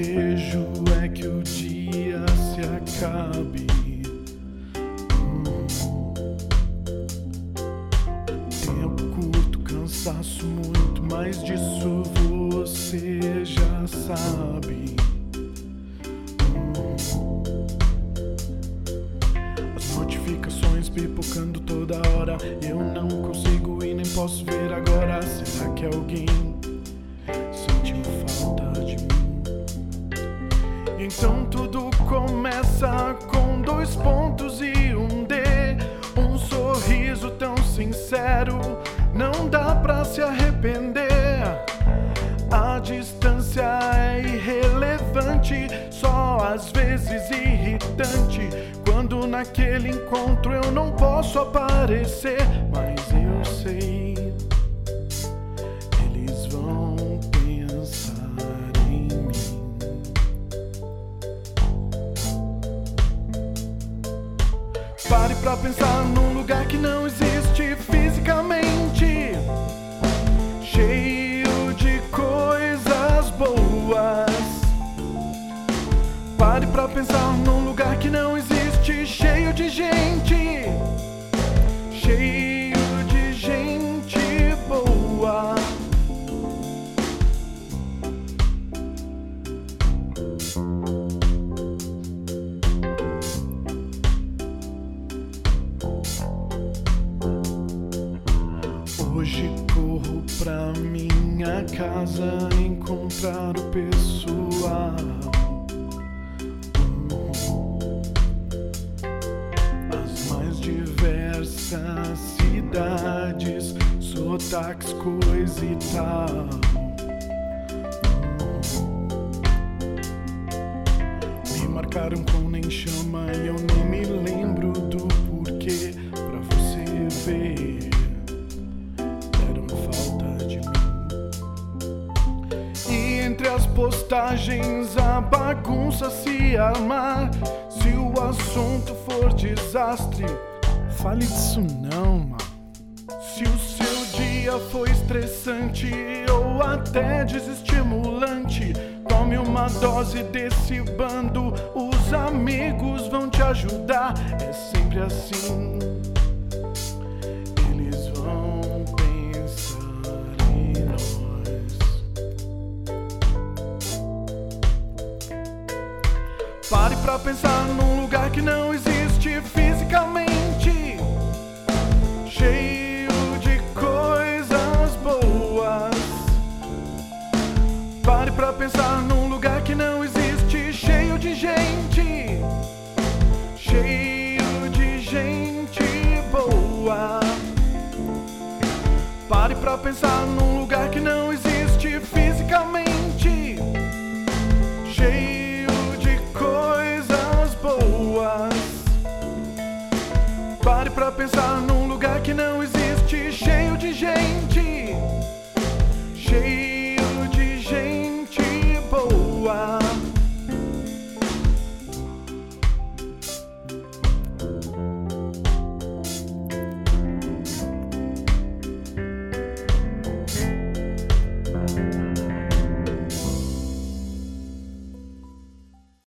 desejo é que o dia se acabe. Tempo curto, cansaço muito, mas disso você já sabe. As notificações pipocando toda hora. Eu não consigo e nem posso ver agora. Será que alguém Então tudo começa com dois pontos e um D. Um sorriso tão sincero, não dá pra se arrepender. A distância é irrelevante, só às vezes irritante. Quando naquele encontro eu não posso aparecer, mas Pare pra pensar num lugar que não existe fisicamente. Cheio de coisas boas. Pare pra pensar num lugar que não existe. Cheio de gente. Cheio Hoje corro pra minha casa encontrar o pessoal. As mais diversas cidades, sotaques, coisa e tal. Me marcaram com nem chama e eu nem me lembro do porquê pra você ver. Postagens a bagunça se armar. Se o assunto for desastre, fale disso não, mano. Se o seu dia foi estressante ou até desestimulante, tome uma dose desse bando. Os amigos vão te ajudar. É sempre assim. Pare pra pensar num lugar que não existe fisicamente. Cheio de coisas boas. Pare pra pensar num lugar que não existe. Cheio de gente. Cheio de gente boa. Pare pra pensar num lugar que não